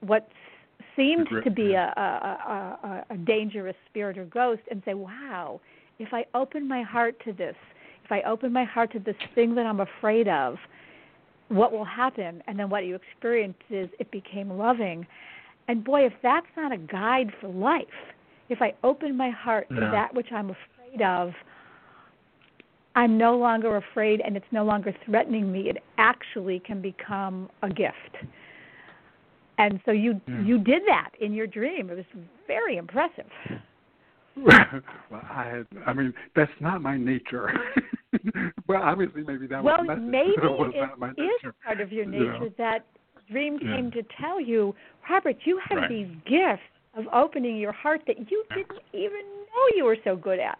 what seemed to be a, a, a, a dangerous spirit or ghost and say, wow, if I open my heart to this, if I open my heart to this thing that I'm afraid of, what will happen? And then what you experience is it became loving. And boy, if that's not a guide for life, if I open my heart to that which I'm afraid of, I'm no longer afraid and it's no longer threatening me. It actually can become a gift and so you yeah. you did that in your dream. It was very impressive. well, I I mean that's not my nature. well, obviously maybe that well, was maybe was it is part of your nature that dream came yeah. to tell you, Robert, you have right. these gifts of opening your heart that you didn't even know you were so good at.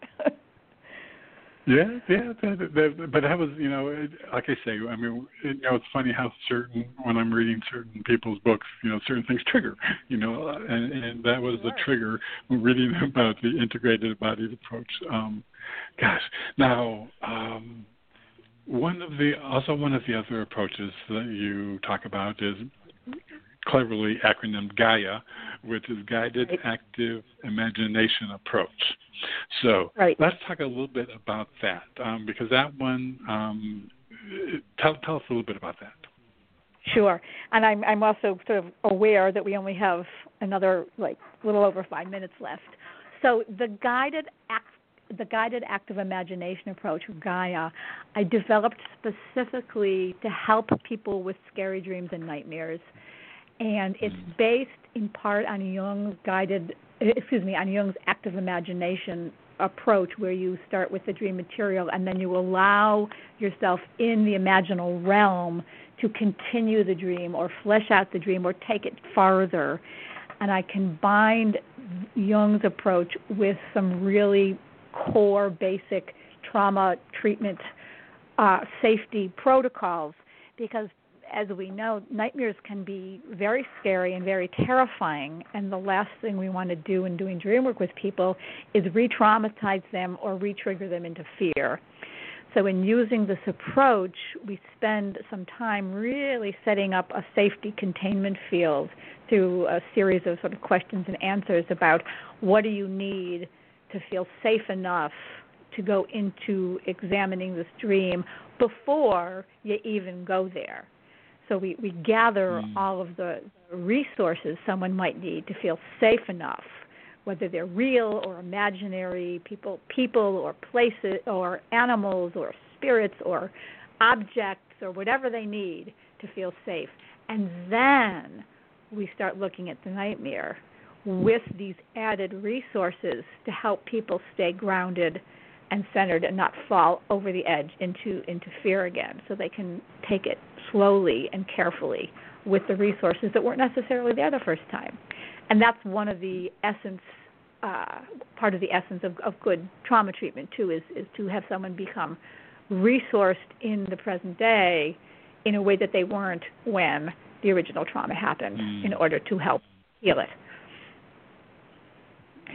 Yeah, yeah, that, that, but that was, you know, it, like I say, I mean, it, you know, it's funny how certain when I'm reading certain people's books, you know, certain things trigger, you know, and and that was the trigger when reading about the integrated embodied approach. Um, gosh, now um, one of the also one of the other approaches that you talk about is cleverly acronymed Gaia, which is Guided. Active Imagination Approach. So right. let's talk a little bit about that um, because that one. Um, tell tell us a little bit about that. Sure, and I'm I'm also sort of aware that we only have another like little over five minutes left. So the guided act, the guided active imagination approach, Gaia, I developed specifically to help people with scary dreams and nightmares, and it's Mm. based in part on Jung's guided, excuse me, on Jung's active imagination approach, where you start with the dream material and then you allow yourself in the imaginal realm to continue the dream or flesh out the dream or take it farther. And I combined Jung's approach with some really core basic trauma treatment uh, safety protocols because as we know, nightmares can be very scary and very terrifying. And the last thing we want to do in doing dream work with people is re traumatize them or re trigger them into fear. So, in using this approach, we spend some time really setting up a safety containment field through a series of sort of questions and answers about what do you need to feel safe enough to go into examining this dream before you even go there. So we, we gather Mm. all of the resources someone might need to feel safe enough, whether they're real or imaginary, people people or places or animals or spirits or objects or whatever they need to feel safe. And then we start looking at the nightmare with these added resources to help people stay grounded and centered and not fall over the edge into into fear again so they can take it slowly and carefully with the resources that weren't necessarily there the first time and that's one of the essence uh, part of the essence of, of good trauma treatment too is is to have someone become resourced in the present day in a way that they weren't when the original trauma happened Mm. in order to help heal it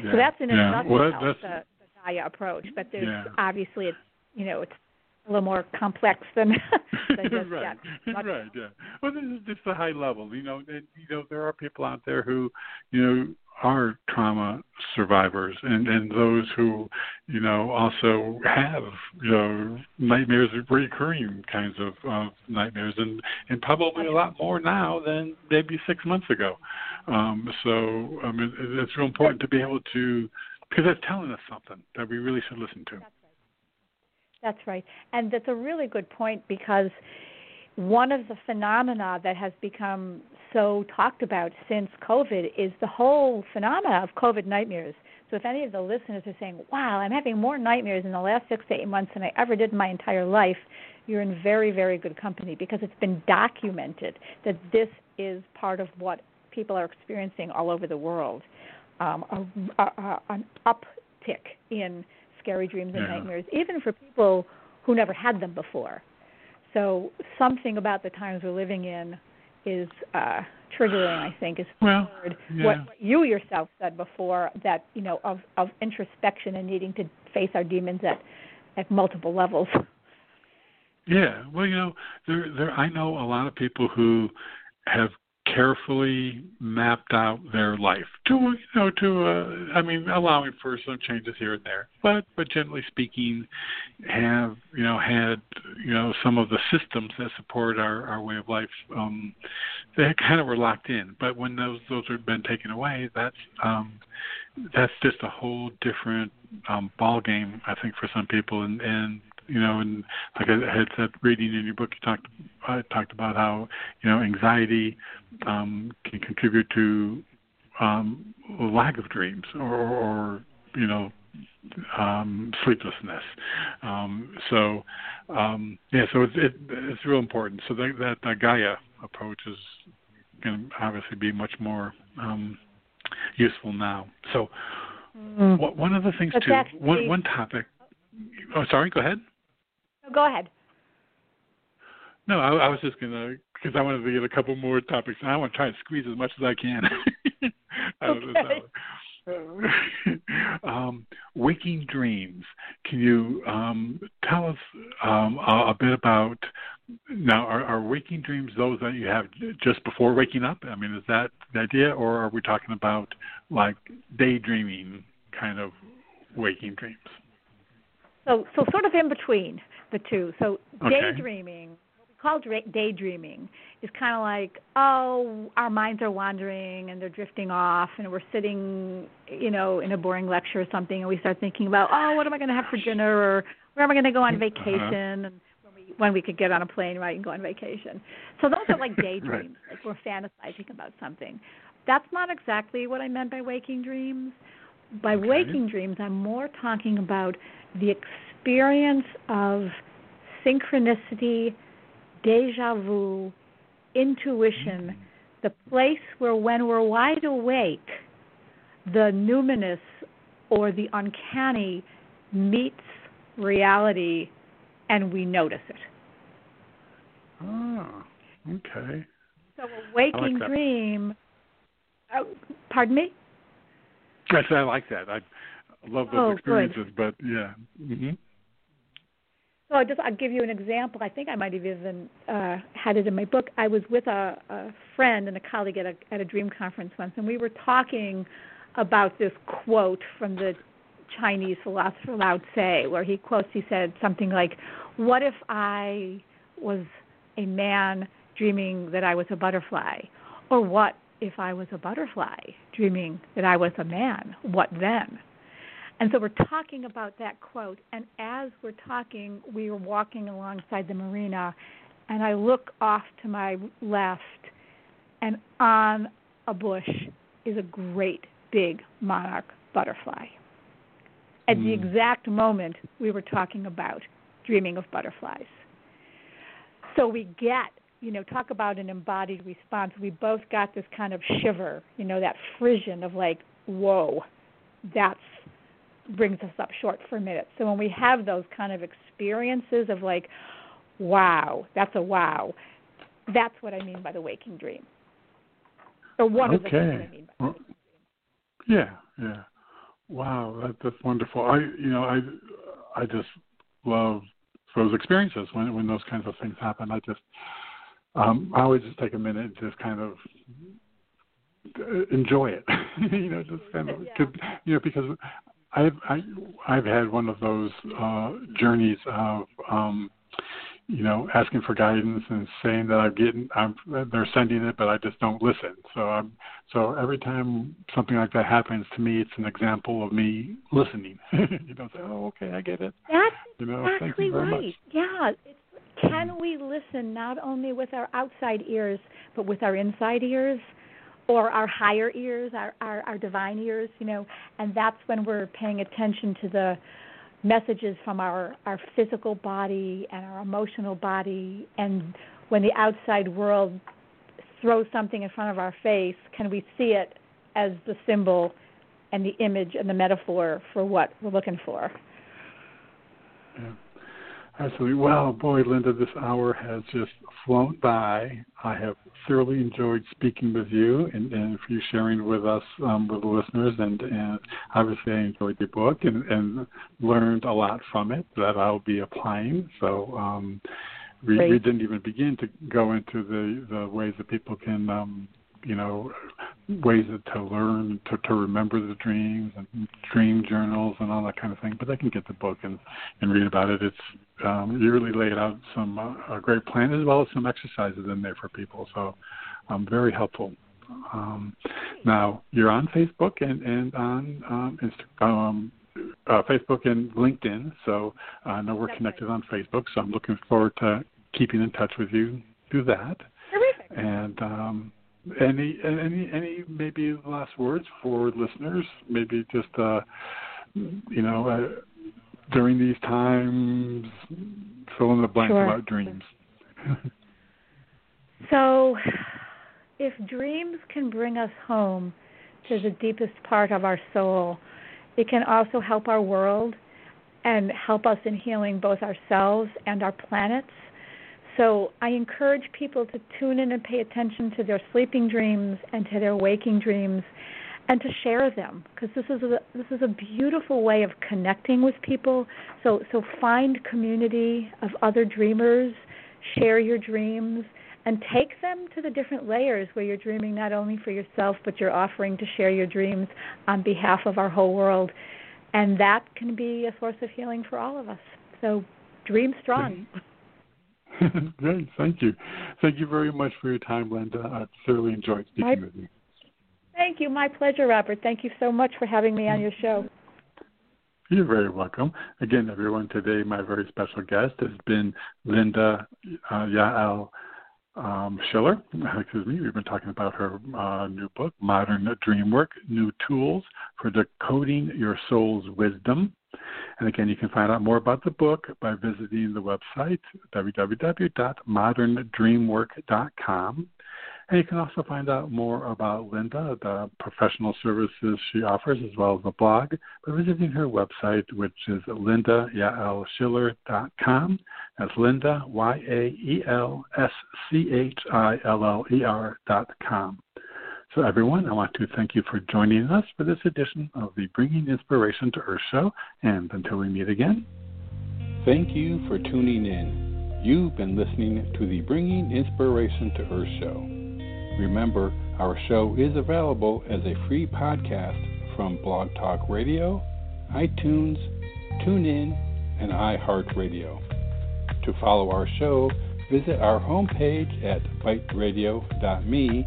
Yeah. so that's in a yeah. nutshell Well, the, the Gaia approach. But there's Yeah. obviously it's you know it's a little more complex than than just right. Much- right, yeah. Well, this is just a high level. You know, and, you know, there are people out there who, you know, are trauma survivors, and and those who, you know, also have, you know, nightmares, recurring kinds of, of nightmares, and and probably a lot more now than maybe six months ago. Um, so, I mean, it's real important to be able to, because that's telling us something that we really should listen to. That's right, and that's a really good point because one of the phenomena that has become so talked about since COVID is the whole phenomena of COVID nightmares. So if any of the listeners are saying, "Wow, I'm having more nightmares in the last six to eight months than I ever did in my entire life," you're in very, very good company because it's been documented that this is part of what people are experiencing all over the world. Um, a, a, an uptick in scary dreams and Yeah. nightmares, even for people who never had them before. So something about the times we're living in is uh, triggering, I think, is Well, yeah. What, what you yourself said before that you know of of introspection and needing to face our demons at at multiple levels. Yeah, well, you know, there, there. I know a lot of people who have carefully mapped out their life to, you know, to. Uh, I mean, allowing for some changes here and there, but but generally speaking, have you know had you know some of the systems that support our our way of life. Um, they kind of were locked in, but when those those have been taken away, that's um, that's just a whole different um, ball game. I think for some people, and and you know, and like I had said, reading in your book, you talked I talked about how you know anxiety um, can contribute to um, lack of dreams or, or you know um, sleeplessness. Um, so um, yeah, so it's it, it's real important. So that that, that Gaia approach is going to obviously be much more um, useful now. So Mm. what, one of the things too, one one topic. Oh, sorry. Go ahead. Go ahead. No, I, I was just gonna because I wanted to get a couple more topics, and I want to try and squeeze as much as I can. out of this Okay. hour. um, waking dreams. Can you um, tell us um, a, a bit about now, are, are waking dreams those that you have just before waking up? I mean, is that the idea, or are we talking about like daydreaming kind of waking dreams? So, so sort of in between the two. So, okay. daydreaming, what we call daydreaming, is kind of like, oh, our minds are wandering and they're drifting off, and we're sitting, you know, in a boring lecture or something, and we start thinking about, oh, what am I going to have for dinner, or where am I going to go on uh-huh. vacation, uh-huh. and when we could get on a plane right and go on vacation. So those are like daydreams, right. like we're fantasizing about something. That's not exactly what I meant by waking dreams. By okay. waking dreams, I'm more talking about the experience of synchronicity, deja vu, intuition, mm-hmm. the place where when we're wide awake, the numinous or the uncanny meets reality and we notice it. Oh, okay. So a waking like dream. Oh, pardon me. Said I like that. I love those oh, experiences, good. but yeah. Mm-hmm. So I just I'll give you an example. I think I might have even uh, had it in my book. I was with a, a friend and a colleague at a at a dream conference once, and we were talking about this quote from the Chinese philosopher Lao Tse, where he quotes, he said something like, What if I was a man dreaming that I was a butterfly? Or what if I was a butterfly dreaming that I was a man? What then? And so we're talking about that quote, and as we're talking, we are walking alongside the marina, and I look off to my left, and on a bush is a great big monarch butterfly at mm. the hmm. exact moment we were talking about dreaming of butterflies. So we get, you know, talk about an embodied response. We both got this kind of shiver, you know, that frisson of like, whoa, that's brings us up short for a minute. So when we have those kind of experiences of like, wow, that's a wow, that's what I mean by the waking dream. Or one okay. of the things I mean by well, Yeah, yeah. Wow, that, that's wonderful. I, you know, I, I just love those experiences when when those kinds of things happen. I just, um, I always just take a minute and just kind of enjoy it. you know, just kind of, yeah. you know, because I've I, I've had one of those uh, journeys of um, you know, asking for guidance and saying that I'm getting, I'm, they're sending it, but I just don't listen. So I'm, so every time something like that happens to me, it's an example of me listening. you know, say, oh, okay, I get it. That's you know, exactly thank you very right. Much. Yeah. It's, can we listen not only with our outside ears, but with our inside ears? Or our higher ears, our, our our divine ears, you know, and that's when we're paying attention to the messages from our, our physical body and our emotional body and when the outside world throws something in front of our face can we see it as the symbol and the image and the metaphor for what we're looking for yeah. Absolutely. Well, boy, Linda, this hour has just flown by. I have thoroughly enjoyed speaking with you and, and for you sharing with us, um, with the listeners. And, and obviously, I enjoyed your book and, and learned a lot from it that I'll be applying. So um, we, we didn't even begin to go into the, the ways that people can um, you know ways to learn to to remember the dreams and dream journals and all that kind of thing but they can get the book and and read about it it's um you really laid out some uh, a great plan as well as some exercises in there for people so um very helpful um now you're on facebook and and on um instagram um uh, Facebook and LinkedIn, so I know we're connected on Facebook. So I'm looking forward to keeping in touch with you through that. Terrific. And um, any any any maybe last words for listeners? Maybe just uh, you know uh, during these times, fill in the blank sure. about dreams. so, if dreams can bring us home to the deepest part of our soul, it can also help our world and help us in healing both ourselves and our planets. So I encourage people to tune in and pay attention to their sleeping dreams and to their waking dreams and to share them because this is a this is a beautiful way of connecting with people. So so find community of other dreamers, share your dreams, and take them to the different layers where you're dreaming not only for yourself, but you're offering to share your dreams on behalf of our whole world. And that can be a source of healing for all of us. So dream strong. Great, thank you. Thank you very much for your time, Linda. I thoroughly enjoyed speaking my, with you. Thank you. My pleasure, Robert. Thank you so much for having me on your show. You're very welcome. Again, everyone, today my very special guest has been Linda uh, Yael um, Schiller. Excuse me. We've been talking about her uh, new book, Modern Dreamwork New Tools for Decoding Your Soul's Wisdom. And again, you can find out more about the book by visiting the website www.moderndreamwork.com. And you can also find out more about Linda, the professional services she offers, as well as the blog, by visiting her website, which is lindayaelschiller.com. That's Linda, Y A E L S C H I L L E R.com. So, everyone, I want to thank you for joining us for this edition of the Bringing Inspiration to Earth show. And until we meet again, thank you for tuning in. You've been listening to the Bringing Inspiration to Earth show. Remember, our show is available as a free podcast from Blog Talk Radio, iTunes, TuneIn, and iHeartRadio. To follow our show, visit our homepage at biteradio.me